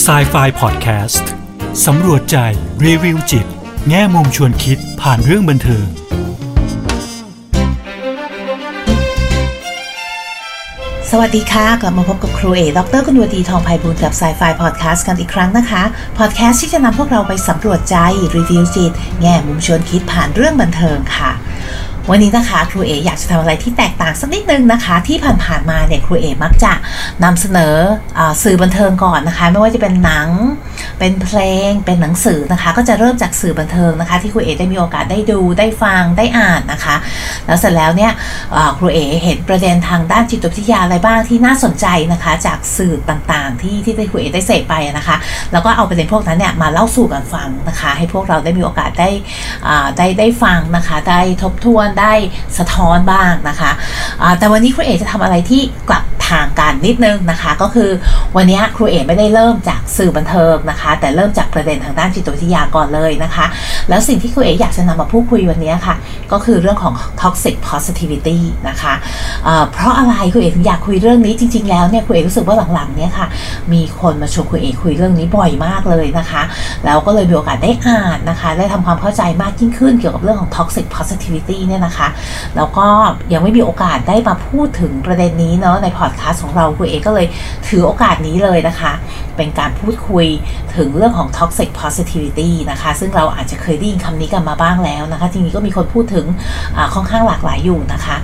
s i ไฟพอดแคสต์สำรวจใจ รีวิวจิต แง่มุมชวนคิดผ่านเรื่องบันเทิง สวัสดีค่ะ กลับมาพบกับครูเอดร.กุณวดีทองไพบูลย์กับ Psy Fi พอดแคสต์กันอีกครั้งนะคะพอดแคสต์ที่จะนำพวกเราไปสำรวจใจ รีวิวจิต แง่มุมชวนคิดผ่านเรื่องบันเทิงค่ะ วันนี้นะคะครูเออยากจะทำอะไรที่แตกต่างสักนิดนึงนะคะ ที่ผ่านๆมาเนี่ยครูเอมักจะนำเสนออสื่อบันเทิงก่อนนะคะ ไม่ว่าจะเป็นหนัง เป็นเพลงเป็นหนังสือนะคะ ก็จะเริ่มจากสื่อบันเทิงนะคะ ที่ครูเอได้มีโอกาสได้ดูได้ฟังได้อ่านนะคะ แล้วเสร็จแล้วเนี่ยครูเอเห็นประเด็นทางด้านจิตวิทยาอะไรบ้างที่น่าสนใจนะคะ จากสื่อต่างๆ ที่ที่ครูเอได้เสพไปนะคะ แล้วก็เอาประเด็นพวกนั้นเนี่ยมาเล่าสู่กันฟังนะคะ ให้พวกเราได้มีโอกาสได้ได้ได้ฟังนะคะได้ทบทวนได้สะท้อนบ้างนะคะ แต่วันนี้ครูเอจะทำอะไรที่กลับ ทางกันนิดนึงนะคะ ก็คือวันนี้ครูเอไม่ได้เริ่มจากสื่อบันเทิงนะคะ แต่เริ่มจากประเด็นทางด้านจิตวิทยาก่อนเลยนะคะ แล้วสิ่งที่ครูเออยากจะนำมาพูดคุยวันนี้ค่ะ ก็คือเรื่องของ toxic positivity นะคะเอ่อเพราะอะไรครูเอถึงอยากคุยเรื่องนี้จริง ๆ แล้วเนี่ยครูเอรู้สึกว่าหลังๆเนี่ยค่ะ มีคนมาชวนครูเอคุยเรื่องนี้บ่อยมากเลยนะคะ แล้วก็เลยมีโอกาสได้อ่านนะคะ ได้ทำความเข้าใจมากยิ่งขึ้นเกี่ยวกับเรื่องของ toxic positivity เนี่ยนะคะ แล้วก็ยังไม่มีโอกาสได้มาพูดถึงประเด็นนี้เนาะในพอดแคสต์ของเราครูเอก็เลยถือโอกาสนี้เลยนะคะ เป็นการพูดคุยถึงเรื่องของ toxic positivity นะคะ ซึ่งเราอาจจะเคยได้ยินคำนี้กันมาบ้างแล้วนะคะ ทีนี้ก็มีคนพูดถึงอ่าค่อนข้างหลากหลายอยู่นะคะ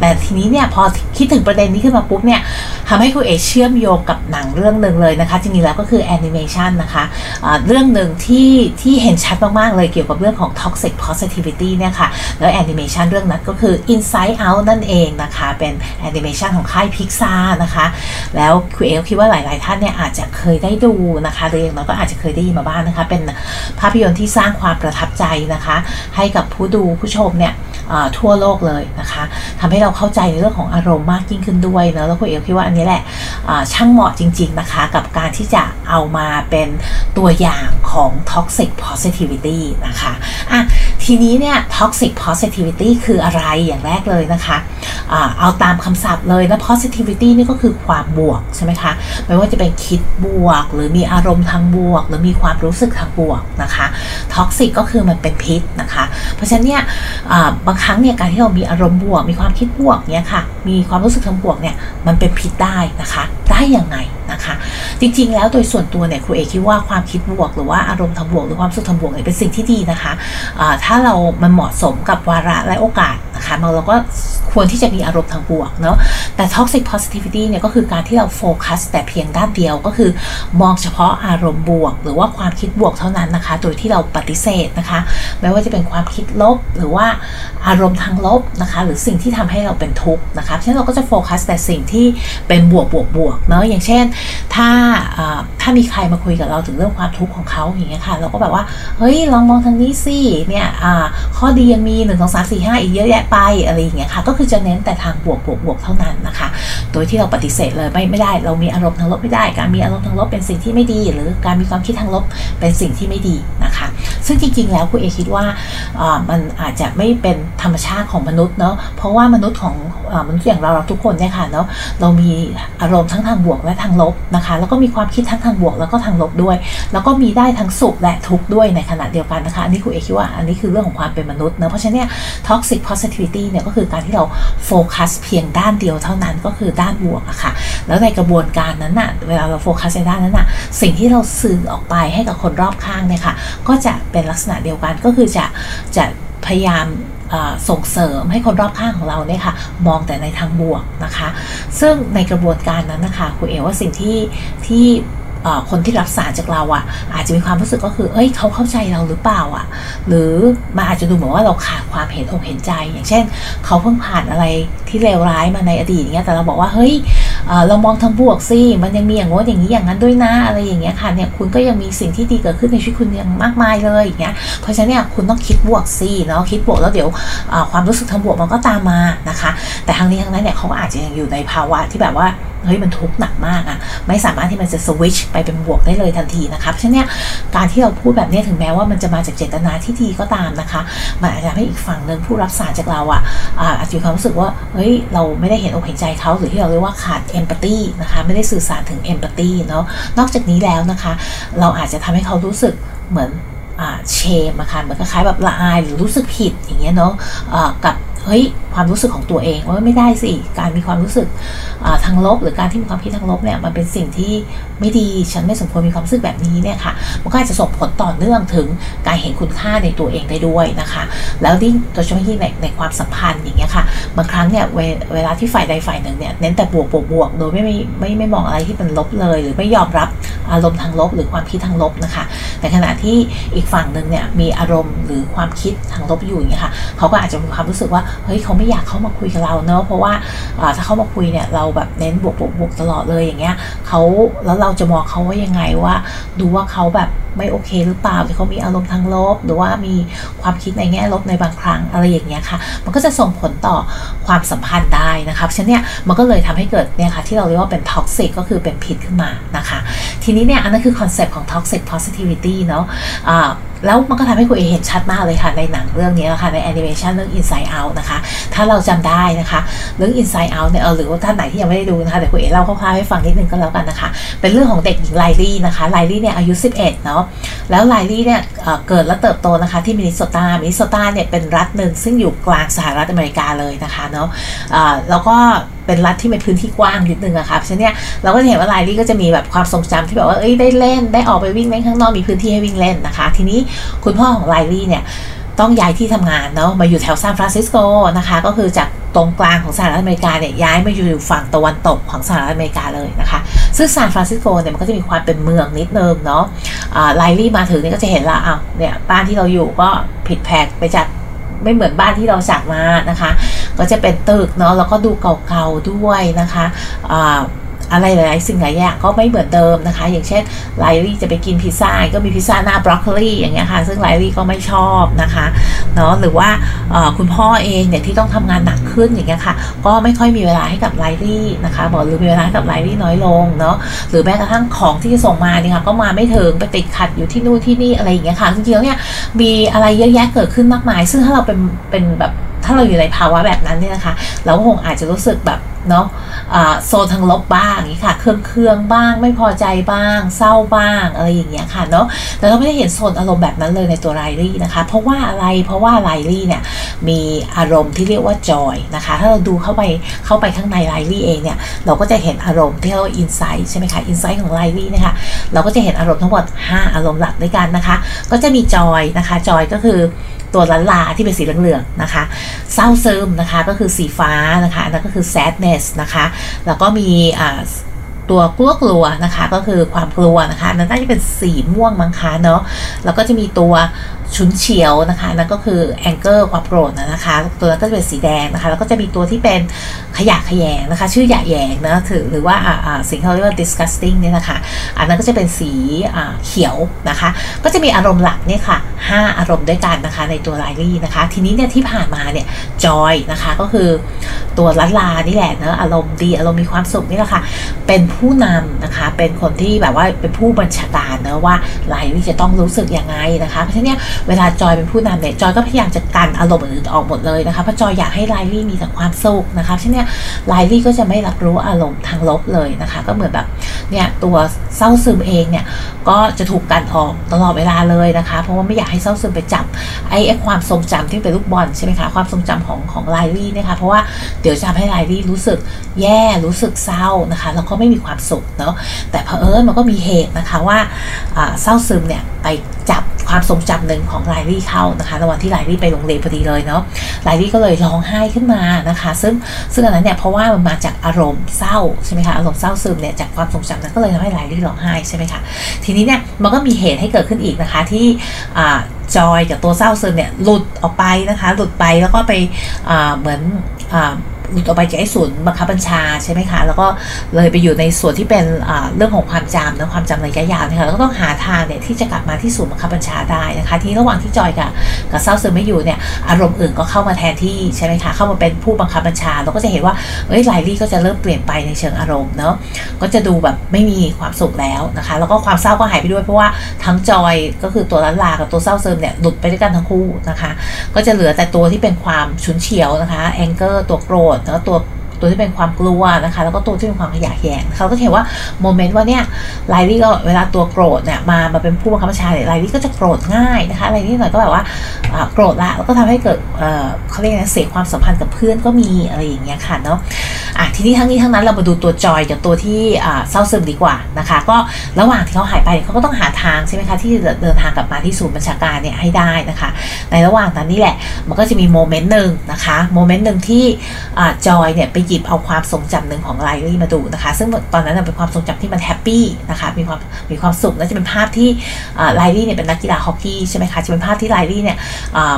แต่ทีนี้เนี่ยพอคิดถึงประเด็นนี้ขึ้นมาปุ๊บเนี่ยทำให้ครูเอเชื่อมโยงกับหนังเรื่องหนึ่งเลยนะคะจริงๆแล้วก็คือแอนิเมชันนะคะอ่าเรื่องหนึ่งที่ที่เห็นชัดมากๆเลยเกี่ยวกับเรื่องของ toxic positivity เนี่ยค่ะแล้วแอนิเมชันเรื่องนั้นก็คือ Inside Out นั่นเองนะคะเป็นแอนิเมชันของค่ายพิกซานะคะแล้วครูเอคิดว่าหลายๆท่านเนี่ยอาจจะเคยได้ดูนะคะหรืออย่างน้อยก็อาจจะเคยได้ยินมาบ้างนะคะเป็นภาพยนตร์ที่สร้างความประทับใจนะคะ ให้กับผู้ดูผู้ชมเนี่ย ทั่วโลกเลยนะคะทำให้เราเข้าใจในเรื่องของอารมณ์มากยิ่งขึ้นด้วยเนะแล้วคุณเอ๋คิดว่าอันนี้แหละช่างเหมาะจริง ๆนะคะ กับการที่จะเอามาเป็นตัวอย่างของ toxic positivity นะคะอะทีนี้เนี่ย toxic positivity คืออะไรอย่างแรกเลยนะคะ เอาตามคำศัพท์เลยนะ positivity นี่ก็คือความบวกใช่ไหมคะ ไม่ว่าจะเป็นคิดบวก หรือมีอารมณ์ทางบวก หรือมีความรู้สึกทางบวกนะคะ toxic ก็คือมันเป็นพิษนะคะ เพราะฉะนั้นเนี่ยบางครั้งเนี่ยการที่เรามีอารมณ์บวก มีความคิดบวกเนี่ยค่ะ มีความรู้สึกทางบวกเนี่ยมันเป็นพิษได้นะคะ ได้ยังไงนะคะ จริงๆ แล้วโดยส่วนตัวเนี่ยครูเอกคิดว่าความคิดบวก หรือว่าอารมณ์ทางบวก หรือความรู้สึกทางบวกเนี่ยเป็นสิ่งที่ดีนะคะอ่าถ้าเรามันเหมาะสมกับวาระและโอกาส นะคะเราก็ควรที่จะมีอารมณ์ทางบวกเนาะแต่ toxic positivity เนี่ยก็คือการที่เราโฟกัสแต่เพียงด้านเดียวก็คือมองเฉพาะอารมณ์บวก หรือว่าความคิดบวกเท่านั้นนะคะ โดยที่เราปฏิเสธนะคะ ไม่ว่าจะเป็นความคิดลบหรือว่าอารมณ์ทางลบนะคะ หรือสิ่งที่ทำให้เราเป็นทุกข์นะคะฉะนั้นเราก็จะโฟกัสแต่สิ่งที่เป็นบวกบวกบวกเนาะอย่างเช่น ถ้าถ้ามีใครมาคุยกับเราถึงเรื่องความทุกข์ของเขาอย่างเงี้ยค่ะ เราก็แบบว่าเฮ้ยลองมองทางนี้สิเนี่ยข้อดียังมี1 2 3 4 5อีกเยอะแยะไปอะไรอย่างเงี้ยค่ะก็คือจะเน้นแต่ทางบวกบวกบวกเท่านั้นนะคะ โดยที่เราปฏิเสธเลยไม่ไม่ได้ เรามีอารมณ์ทางลบไม่ได้ การมีอารมณ์ทางลบเป็นสิ่งที่ไม่ดี หรือการมีความคิดทางลบเป็นสิ่งที่ไม่ดี ซึ่งจริงๆ แล้วคุณเอคิดว่ามันอาจจะไม่เป็นธรรมชาติของมนุษย์เนาะเพราะว่ามนุษย์ของอมนุษย์อย่างเราเราทุกคนเนี่ยค่ะเนาะเรามีอารมณ์ทั้งทางบวกและทางลบนะคะแล้วก็มีความคิดทั้งทางบวกแล้วก็ทางลบด้วย แล้วก็มีได้ทั้งสุขและทุกข์ด้วยในขณะเดียวกันนะคะอันนี้คุณเอคิดว่าอันนี้คือเรื่องของความเป็นมนุษย์เนาะเพราะฉะนั้นเนี่ย toxic positivity เนี่ยก็คือการที่เราโฟกัสเพียงด้านเดียวเท่านั้นก็คือด้านบวกอะค่ะ แล้วในกระบวนการนั้นน่ะเวลาเราโฟกัสในด้านนั้นน่ะสิ่งที่เราสื่อออกไปให้กับคนรอบข้างเนี่ยค่ะก็จะเป็นลักษณะเดียวกันก็คือจะจะพยายามส่งเสริมให้คนรอบข้างของเราเนี่ยค่ะมองแต่ในทางบวกนะคะ ซึ่งในกระบวนการนั้นนะคะคุณเอ๋ว่าสิ่งที่ที่คนที่รับสารจากเราอะ่ะ อาจจะมีความรู้สึกก็คือ เอ้ยเขาเข้าใจเราหรือเปล่าอะ่ะ หรือมันอาจจะดูเหมือนว่าเราขาดความเห็นอกเห็นใจ อย่างเช่น เขาเพิ่งผ่านอะไรที่เลวร้ายมาในอดีตอย่างเงี้ยแต่เราบอกว่าเฮ้ย เรามองทางบวกสิมันยังมีอย่างโน้นอย่างนี้อย่างนั้นด้วยนะอะไรอย่างเงี้ยค่ะเนี่ยคุณก็ยังมีสิ่งที่ดีเกิดขึ้นในชีวิตคุณยังมากมายเลยอย่างเงี้ยเพราะฉะนั้นเนี่ยคุณต้องคิดบวกสิเนาะคิดบวกแล้วเดี๋ยวความรู้สึกทางบวกมันก็ตามมานะคะ แต่ทางนี้ทางนั้นเนี่ยเขาก็อาจจะยังอยู่ในภาวะที่แบบว่าเฮ้ยมันทุกข์หนักมากอะ่ะ ไม่สามารถที่มันจะสวิชไปเป็นบวกได้เลยทันทีนะคะเพราะฉะนั้นการที่เราพูดแบบนี้ถึงแม้ว่ามันจะมาจากเจตนาที่ดีก็ตามนะคะมันอาจจะทำให้อีกฝั่งหนึ่งผู้รับสารจากเราอะ่ะอาจจะมีความรู้สึกว่าเฮ้ยเราไม่ได้เห็นอกเห็นใจเขาหรือที่เราเรียกว่าขาดเอมพัตตีนะคะไม่ได้สื่อสารถึงเอมพัตตีเนาะนอกจากนี้แล้วนะคะ เราอาจจะทำให้เขารู้สึกเหมือนเชมนะคะเหมือนคล้ายแบบละอายหรือรู้สึกผิดอย่างเงี้ยเนาะะกับ เฮ้ยความรู้สึกของตัวเองว่าไม่ได้สิ การมีความรู้สึกทางลบ หรือการที่มีความคิดทางลบเนี่ยมันเป็นสิ่งที่ไม่ดีฉันไม่สมควรมีความรู้สึกแบบนี้เนี่ยค่ะมันก็อาจจะส่งผลต่อเนื่องถึงการเห็นคุณค่าในตัวเองได้ด้วยนะคะ แล้วที่โดยเฉพาะที่ในในความสัมพันธ์อย่างเงี้ยค่ะบางครั้งเนี่ยเวเวลาที่ฝ่ายใดฝ่ายหนึ่งเนี่ยเน้นแต่บวกบวกบวกโดยไม่ไม่ไม่ไม่มองอะไรที่เป็นลบเลย หรือไม่ยอมรับอารมณ์ทางลบ หรือความคิดทางลบนะคะแต่ขณะที่อีกฝั่งหนึ่งเนี่ยมีอารมณ์หรือความคิดทางลบอยู่อย่างเงี้ยค่ะเขาก็อาจจะมีความรู้สึกว่าเฮ้ยเขาไม่อยากเข้ามาคุยกับเราเนอะเพราะว่าถ้าเข้ามาคุยเนี่ยเราแบบเน้นบวกบวกบวกตลอดเลยอย่างเงี้ยเขาแล้วเราจะมองเขาว่ายังไงว่า ดูว่าเขาแบบไม่โอเคหรือเปล่าหรือเขามีอารมณ์ทางลบ หรือว่ามีความคิดในแง่ลบในบางครั้งอะไรอย่างเงี้ยค่ะ มันก็จะส่งผลต่อความสัมพันธ์ได้นะคะฉะนั้นเนี่ยมันก็เลยทำให้เกิดเนี่ยค่ะที่เราเรียกว่าเป็น toxic ก็คือเป็นพิษขึ้นมานะคะ ทีนี้เนี่ยอันนั้นคือคอนเซปต์ของ toxic positivity เนาะ แล้วมันก็ทำให้ครูเอเห็นชัดมากเลยค่ะในหนังเรื่องนี้นะคะในแอนิเมชันเรื่อง Inside Out นะคะ ถ้าเราจำได้นะคะ เรื่อง Inside Out เนี่ยเอาหรือว่าท่านไหนที่ยังไม่ได้ดูนะคะเดี๋ยวครูเอเล่าคร่าวๆให้ฟังนิดนึงก็แล้วกันนะคะ เป็นเรื่องของเด็กหญิงไลลี่นะคะไลลี่เนี่ยอายุ 11 เนาะแล้วไลลี่เนี่ยเกิดและเติบโตนะคะที่มินนิโซตามินนิโซตาเนี่ยเป็นรัฐหนึ่งซึ่งอยู่กลางสหรัฐอเมริกาเลยนะคะเนาะแล้วก็เป็นรัฐที่มีพื้นที่กว้างนิดนึงอะค่ะเพราะฉะนั้นเราก็จะเห็นว่าไลลี่ก็จะมีแบบความทรงจำที่แบบว่าเอ้ยได้เล่นได้ออกไปวิ่งเล่นข้างนอกมีพื้นที่ให้วิ่งเล่นนะคะ ทีนี้คุณพ่อของไลลี่เนี่ยต้องย้ายที่ทำงานเนาะมาอยู่แถวซานฟรานซิสโกนะคะก็คือจากตรงกลางของสหรัฐอเมริกาเนี่ยย้ายมาอยู่ฝั่งตะวันตกของสหรัฐอเมริกาเลยนะคะ ซึ่งซานฟรานซิสโกเนี่ยมันก็จะมีความเป็นเมืองนิดนึงเนาะไลลี่มาถึงเนี่ยก็จะเห็นละอ้าวเนี่ยบ้านที่เราอยู่ก็ผิดแผกไปจากไม่เหมือนบ้านที่เราจากมานะคะ ก็จะเป็นตึกเนาะแล้วก็ดูเก่าๆด้วยนะคะอะไรหลายๆสิ่งหลายอย่างก็ไม่เหมือนเดิมนะคะ อย่างเช่นไลลี่จะไปกินพิซซ่าก็มีพิซซ่าหน้าบรอกโคลีอย่างเงี้ยค่ะ ซึ่งไลลี่ก็ไม่ชอบนะคะเนาะหรือว่าคุณพ่อเองเนี่ยที่ต้องทำงานหนักขึ้นอย่างเงี้ยค่ะ ก็ไม่ค่อยมีเวลาให้กับไลลี่นะคะบอกหรือมีเวลากับไลลี่น้อยลงเนาะหรือแม้กระทั่งของที่จะส่งมาเนี่ยค่ะก็มาไม่ถึงไปติดขัดอยู่ที่นู่นที่นี่อะไรอย่างเงี้ยค่ะจริงๆแล้วเนี่ยมีอะไรเยอะแยะเกิดขึ้นมากมาย ซึ่งถ้าเราเป็นเป็นแบบ ถ้าเราอยู่ในภาวะแบบนั้นเนี่ยนะคะ เราคงอาจจะรู้สึกแบบเนาะโซนทางลบบ้างอย่างนี้ค่ะ เครื่องเครื่องบ้าง ไม่พอใจบ้าง เศร้าบ้าง อะไรอย่างเงี้ยค่ะเนาะ แต่เราไม่ได้เห็นโซนอารมณ์แบบนั้นเลยในตัวไลลี่นะคะ เพราะว่าอะไร เพราะว่าไลลี่เนี่ยมีอารมณ์ที่เรียกว่าจอยนะคะ ถ้าเราดูเข้าไปเข้าไปข้างในไลลี่เองเนี่ย เราก็จะเห็นอารมณ์ที่เรียกว่าอินไซต์ใช่ไหมคะ อินไซต์ของไลลี่นะคะ เราก็จะเห็นอารมณ์ทั้งหมด 5 อารมณ์หลักด้วยกันนะคะ ก็จะมีจอยนะคะ จอยก็คือ ตัวลันลาที่เป็นสีเหลืองๆนะคะเศร้าซึมนะคะก็คือสีฟ้านะคะอันนั้นก็คือ sadness นะคะแล้วก็มีตัวกลัวกลัวนะคะก็คือความกลัวนะคะนั่นน่าจะเป็นสีม่วงมั้งคะเนาะแล้วก็จะมีตัว ชุนเฉียวนะคะนั่นก็คือแองเกอร์ความโกรธนะคะ ตัวนั้นก็จะเป็นสีแดงนะคะ แล้วก็จะมีตัวที่เป็นขยะขยงนะคะ ชื่อหยะแยงนะถือหรือว่าสิ่งที่เราเรียกว่า disgusting เนี่ยนะคะ อันนั้นก็จะเป็นสีเขียวนะคะ ก็จะมีอารมณ์หลักเนี่ยค่ะ 5 อารมณ์ด้วยกันนะคะในตัวไลลี่นะคะ ทีนี้เนี่ยที่ผ่านมาเนี่ยจอยนะคะก็คือตัวลัลานี่แหละเนะอารมณ์ดีอารมณ์มีความสุขนี่แหละค่ะ เป็นผู้นำนะคะ เป็นคนที่แบบว่าเป็นผู้บัญชาการเนะว่าไลลี่จะต้องรู้สึกยังไงนะคะ เพราะฉะนั้นเวลาจอยเป็นผู้นำเนี่ยจอยก็พยายามจะกันอารมณ์อื่นออกหมดเลยนะคะเพราะจอยอยากให้ไลลี่มีแต่ความสุขนะคะฉะนั้นไลลี่ก็จะไม่รับรู้อารมณ์ทางลบเลยนะคะ ก็เหมือนแบบเนี่ยตัวเศร้าซึมเองเนี่ยก็จะถูกกันออกตลอดเวลาเลยนะคะ เพราะว่าไม่อยากให้เศร้าซึมไปจับไอ้ไอ้ความทรงจำที่เป็นลูกบอลใช่ไหมคะความทรงจำของของไลลี่นะคะเพราะว่าเดี๋ยวจะทำให้ไลลี่รู้สึกแย่รู้สึกเศร้านะคะแล้วก็ไม่มีความสุขเนาะแต่เพอเอิญมันก็มีเหตุนะคะว่าเศร้าซึมเนี่ยไปจับ ความทรงจำหนึ่งของไลลี่เข้านะคะในวันที่ไลลี่ไปโรงเรียนพอดีเลยเนาะไลลี่ก็เลยร้องไห้ขึ้นมานะคะ ซึ่งซึ่งอันนั้นเนี่ยเพราะว่ามันมาจากอารมณ์เศร้าใช่ไหมคะอารมณ์เศร้าซึมเนี่ยจากความทรงจำนั้นก็เลยทำให้ไลลี่ร้องไห้ใช่ไหมคะทีนี้เนี่ยมันก็มีเหตุให้เกิดขึ้นอีกนะคะที่จอยกับตัวเศร้าซึมเนี่ยหลุดออกไปนะคะหลุดไปแล้วก็ไปเหมือน หลุดออกไปจากไอ้ศูนย์บังคับบัญชาใช่ไหมคะ แล้วก็เลยไปอยู่ในส่วนที่เป็นเรื่องของความจำนะความจำระยะยาวนะคะแล้วก็ต้องหาทางเนี่ยที่จะกลับมาที่ศูนย์บังคับบัญชาได้นะคะที่ระหว่างที่จอยกับกับเศร้าซึมไม่อยู่เนี่ยอารมณ์อื่นก็เข้ามาแทนที่ใช่ไหมคะเข้ามาเป็นผู้บังคับบัญชาเราก็จะเห็นว่าเอ้ยไลลี่ก็จะเริ่มเปลี่ยนไปในเชิงอารมณ์เนาะก็จะดูแบบไม่มีความสุขแล้วนะคะ แล้วก็ความเศร้าก็หายไปด้วยเพราะว่าทั้งจอยก็คือตัวลันลากับตัวเศร้าซึมเนี่ยหลุดไปด้วยกันทั้งคู่นะคะ ก็จะเหลือแต่ตัวที่เป็นความฉุนเฉียวนะคะแองเกอร์ตัวโกรธแล้วตัวตัวที่เป็นความกลัวนะคะ แล้วก็ตัวที่เป็นความขยะแยงเขาก็เห็นว่าโมเมนต์ว่าเนี่ยไลลี่ก็เวลาตัวโกรธเนี่ยมามาเป็นผู้บังคับบัญชาเนี่ยไลลี่ก็จะโกรธง่ายนะคะอะไรนี่หน่อยก็แบบว่าโกรธละแล้วก็ทำให้เกิดเขาเรียกนะเสียความสัมพันธ์กับเพื่อนก็มีอะไรอย่างเงี้ยค่ะเนาะ อะทีนี้ทั้งนี้ทั้งนั้นเรามาดูตัวจอยกับตัวที่เศร้าซึมดีกว่านะคะ ก็ระหว่างที่เขาหายไปเขาก็ต้องหาทางใช่ไหมคะที่จะเดินทางกลับมาที่ศูนย์บัญชาการเนี่ยให้ได้นะคะ ในระหว่างนั้นนี่แหละมันก็จะมี moment หนึ่งนะคะ moment หนึ่งที่จอยเนี่ยไปหยิบเอาความทรงจำหนึ่งของไลลี่มาดูนะคะ ซึ่งตอนนั้นเป็นความทรงจำที่มัน happy นะคะมีความมีความสุขและจะเป็นภาพที่ไลลี่เนี่ยเป็นนักกีฬาฮอกกี้ใช่ไหมคะจะเป็นภาพที่ไลลี่เนี่ย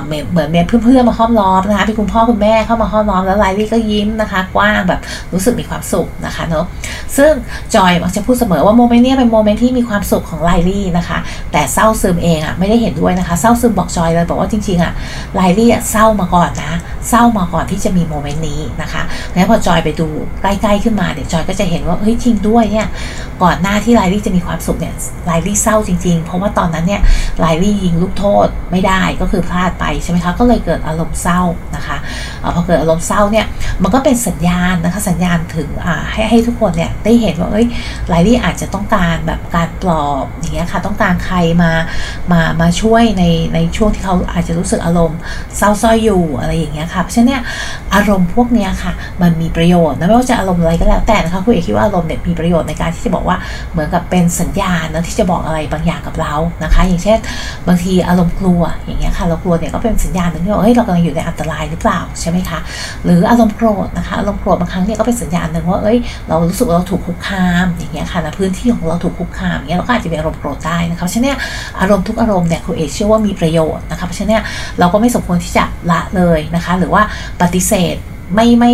เหมือนเหมือนเพื่อนๆมาห้อมล้อมนะคะเป็นคุณพ่อคุณแม่เข้ามาห้อมล้อมแล้วไลลี่ก็ยิ้มนะคะกว้างแบบรู้สึกมีความสุขนะคะเนาะซึ่งจอยมักจะพูดเสมอว่า moment นี้เป็น moment ที่มีความสุขของไลลี่นะคะ แต่เศร้าซึมเองอะไม่ได้เห็นด้วยนะคะ เศร้าซึมบอกจอยเลยบอกว่าจริงๆอะไลลี่อะเศร้ามาก่อนนะเศร้ามาก่อนที่จะมี moment นี้นะคะแล้วพอจอยไปดูใกล้ๆขึ้นมาเดี๋ยวจอยก็จะเห็นว่าเฮ้ยจริงด้วยเนี่ยก่อนหน้าที่ไลลี่จะมีความสุขเนี่ยไลลี่เศร้าจริงๆ เพราะว่าตอนนั้นเนี่ยไลลี่ยิงลูกโทษไม่ได้ก็คือพลาดไปใช่ไหมคะก็เลยเกิดอารมณ์เศร้านะคะพอเกิดอารมณ์เศร้าเนี่ยมันก็เป็นสัญญาณนะคะสัญญาณถึงให้ให้ทุกคนเนี่ยได้เห็นว่าเอ้ยไลลี่อาจจะต้องการแบบการปลอบอย่างเงี้ยค่ะต้องการใครมามามาช่วยในในช่วงที่เขาอาจจะรู้สึกอารมณ์เศร้าซ้อยอยู่อะไรอย่างเงี้ยค่ะเพราะฉะนั้นเนี่ยอารมณ์พวกเนี้ยค่ะมันมีประโยชน์นะไม่ว่าจะอารมณ์อะไรก็แล้วแต่นะคะคุณเอกคิดว่าอารมณ์เนี่ยมีประโยชน์ในการที่จะบอกว่าเหมือนกับเป็นสัญญาณนะที่จะบอกอะไรบางอย่างกับเรานะคะ อย่างเช่นบางทีอารมณ์กลัวอย่างเงี้ยค่ะเรากลัวเนี่ยก็เป็นสัญญาณหนึ่งที่ว่าเฮ้ยเรากำลังอยู่ในอันตรายหรือเปล่าใช่ไหมคะหรืออารมณ์โกรธนะคะอารมณ์โกรธบางครั้งเนี่ยก็เป็นสัญญาณหนึ่งว่าเอ้ยเรารู้สึกว่าเราถูกคุกคามอย่างเงี้ยค่ะนะพื้นที่ของเราถูกคุกคามอย่างเงี้ยเราก็อาจจะมีอารมณ์โกรธได้นะคะเพราะฉะนั้นอารมณ์ทุกอารมณ์เนี่ยครูเอชเชื่อว่ามีประโยชน์นะคะเพราะฉะนั้นเราก็ไม่สมควรที่จะละเลยนะคะ หรือว่าปฏิเสธ ไม่ไม่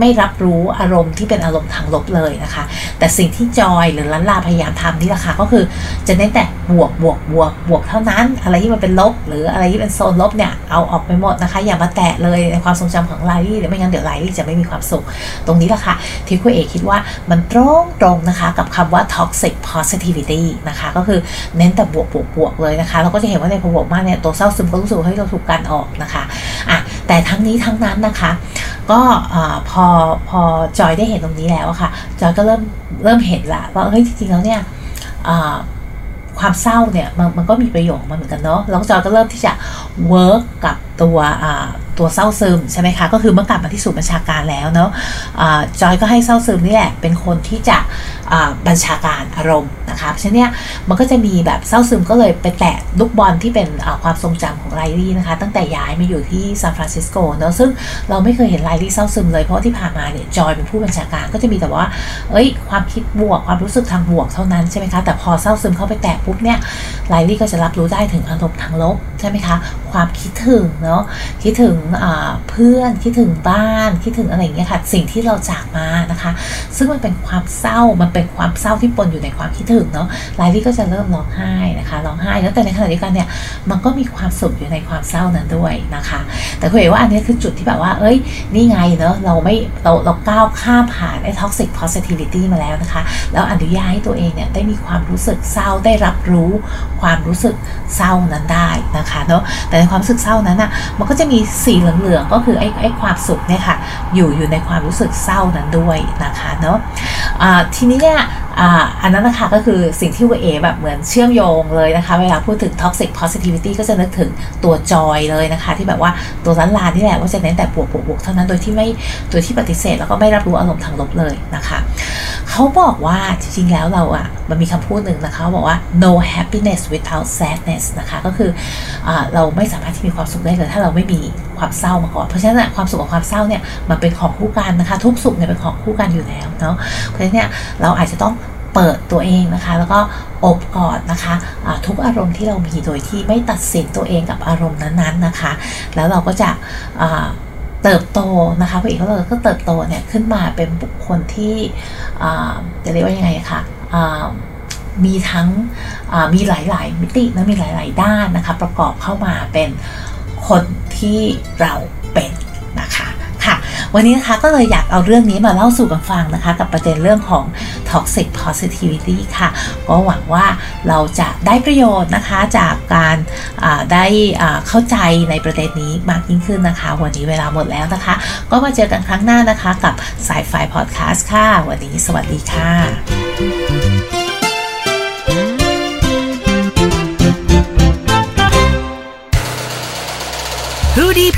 ไม่รับรู้อารมณ์ที่เป็นอารมณ์ทางลบเลยนะคะ แต่สิ่งที่จอยหรือลันลาพยายามทำนี่แหละค่ะก็คือจะเน้นแต่บวกบวกบวกบวกเท่านั้น อะไรที่มันเป็นลบ หรืออะไรที่เป็นโซนลบเนี่ยเอาออกไปหมดนะคะ อย่ามาแตะเลยในความทรงจำของไลลี่หรือไม่งั้นเดี๋ยวไลลี่จะไม่มีความสุข ตรงนี้แหละค่ะที่คุณเอกคิดว่ามันตรงตรงนะคะ กับคำว่า toxic positivity นะคะก็คือเน้นแต่บวกบวกบวกเลยนะคะ เราก็จะเห็นว่าในพอบวกมากเนี่ยตัวเศร้าซึมก็รู้สึกว่าเฮ้เราถูกการออกนะคะอะแต่ทั้งนี้ทั้งนั้นนะคะ ก็พอพอจอยได้เห็นตรงนี้แล้วค่ะ จอยก็เริ่มเริ่มเห็นละว่าเฮ้ยจริงๆแล้วเนี่ยความเศร้าเนี่ยมันมันก็มีประโยชน์มาเหมือนกันเนาะแล้วจอยก็เริ่มที่จะ work กับตัวตัวเศร้าซึมใช่ไหมคะ ก็คือเมื่อกลับมาที่ศูนย์บัญชาการแล้วเนาะจอยก็ให้เศร้าซึมนี่แหละ เป็นคนที่จะบัญชาการอารมณ์นะคะเพราะฉะนั้นเนี่ยมันก็จะมีแบบเศร้าซึมก็เลยไปแตะลูกบอลที่เป็นความทรงจำของไลลี่นะคะ ตั้งแต่ย้ายมาอยู่ที่ซานฟรานซิสโกเนาะซึ่งเราไม่เคยเห็นไลลี่เศร้าซึมเลยเพราะที่ผ่านมาเนี่ยจอยเป็นผู้บัญชาการก็จะมีแต่ว่า เอ้ย ความคิดบวกความรู้สึกทางบวกเท่านั้นใช่ไหมคะแต่พอเศร้าซึมเข้าไปแตะปุ๊บเนี่ยไลลี่ก็จะรับรู้ได้ถึงอารมณ์ทางลบใช่ไหมคะ ความคิดถึงเนาะคิดถึงเพื่อนคิดถึงบ้านคิดถึงอะไรอย่างเงี้ยค่ะสิ่งที่เราจากมานะคะ ซึ่งมันเป็นความเศร้ามันเป็นความเศร้าที่ปนอยู่ในความคิดถึงเนาะไลลี่ก็จะเริ่มร้องไห้นะคะร้องไห้แล้วแต่ในขณะเดียวกันเนี่ยมันก็มีความสุขอยู่ในความเศร้านั้นด้วยนะคะ แต่คุณเอ๋ว่าอันนี้คือจุดที่แบบว่า เอ้ยนี่ไงเนาะเราไม่เราเราก้าวข้ามผ่านไอ้ toxic positivity มาแล้วนะคะ แล้วอนุญาตให้ตัวเองเนี่ยได้มีความรู้สึกเศร้าได้รับรู้ความรู้สึกเศร้านั้นได้นะคะเนาะแต่ในในความรู้สึกเศร้านั้นอะมันก็จะมีสีเหลืองๆก็คือไอ้ไอ้ความสุขเนี่ยค่ะอยู่อยู่ในความรู้สึกเศร้านั้นด้วยนะคะเนาะทีนี้เนี่ยอันนั้นนะคะก็คือสิ่งที่วเอแบบเหมือนเชื่อมโยงเลยนะคะ เวลาพูดถึง toxic positivity ก็จะนึกถึงตัวจอยเลยนะคะ ที่แบบว่าตัวล้านลานี่แหละว่าจะเน้นแต่บวกบวกบวกเท่านั้นโดยที่ไม่โดยที่ปฏิเสธแล้วก็ไม่รับรู้อารมณ์ทางลบเลยนะคะ เขาบอกว่าจริงๆแล้วเราอะมันมีคำพูดหนึ่งนะคะบอกว่า no happiness without sadness นะคะ ก็คืออเราไม่สามารถที่มีความสุขได้เลยถ้าเราไม่มีความเศร้ามาก่อน เพราะฉะนั้นความสุขกับความเศร้าเนี่ยมันเป็นของคู่กันนะคะ ทุกสุขเนี่ยเป็นของคู่กันอยู่แล้วเนาะ เพราะฉะนั้นเนี่ยเราอาจจะต้องเปิดตัวเองนะคะ แล้วก็อบกอดนะคะะทุกอารมณ์ที่เรามีโดยที่ไม่ตัดสินตัวเองกับอารมณ์นั้นๆนะคะ แล้วเราก็จะ เติบโตนะคะพระเอกเขาเราก็เติบโตเนี่ยขึ้นมาเป็นบุคคลที่จะเรียกว่ายังไงคะมีทั้งมีหลาย ๆ มิติและมีหลาย ๆ ด้านนะคะประกอบเข้ามาเป็นคนที่เรา วันนี้นะคะก็เลยอยากเอาเรื่องนี้มาเล่าสู่กันฟังนะคะ กับประเด็นเรื่องของ toxic positivity ค่ะ ก็หวังว่าเราจะได้ประโยชน์นะคะจากการได้เข้าใจในประเด็นนี้มากยิ่งขึ้นนะคะ วันนี้เวลาหมดแล้วนะคะ ก็มาเจอกันครั้งหน้านะคะ กับสายไฟพอดแคสต์ค่ะ วันนี้สวัสดีค่ะ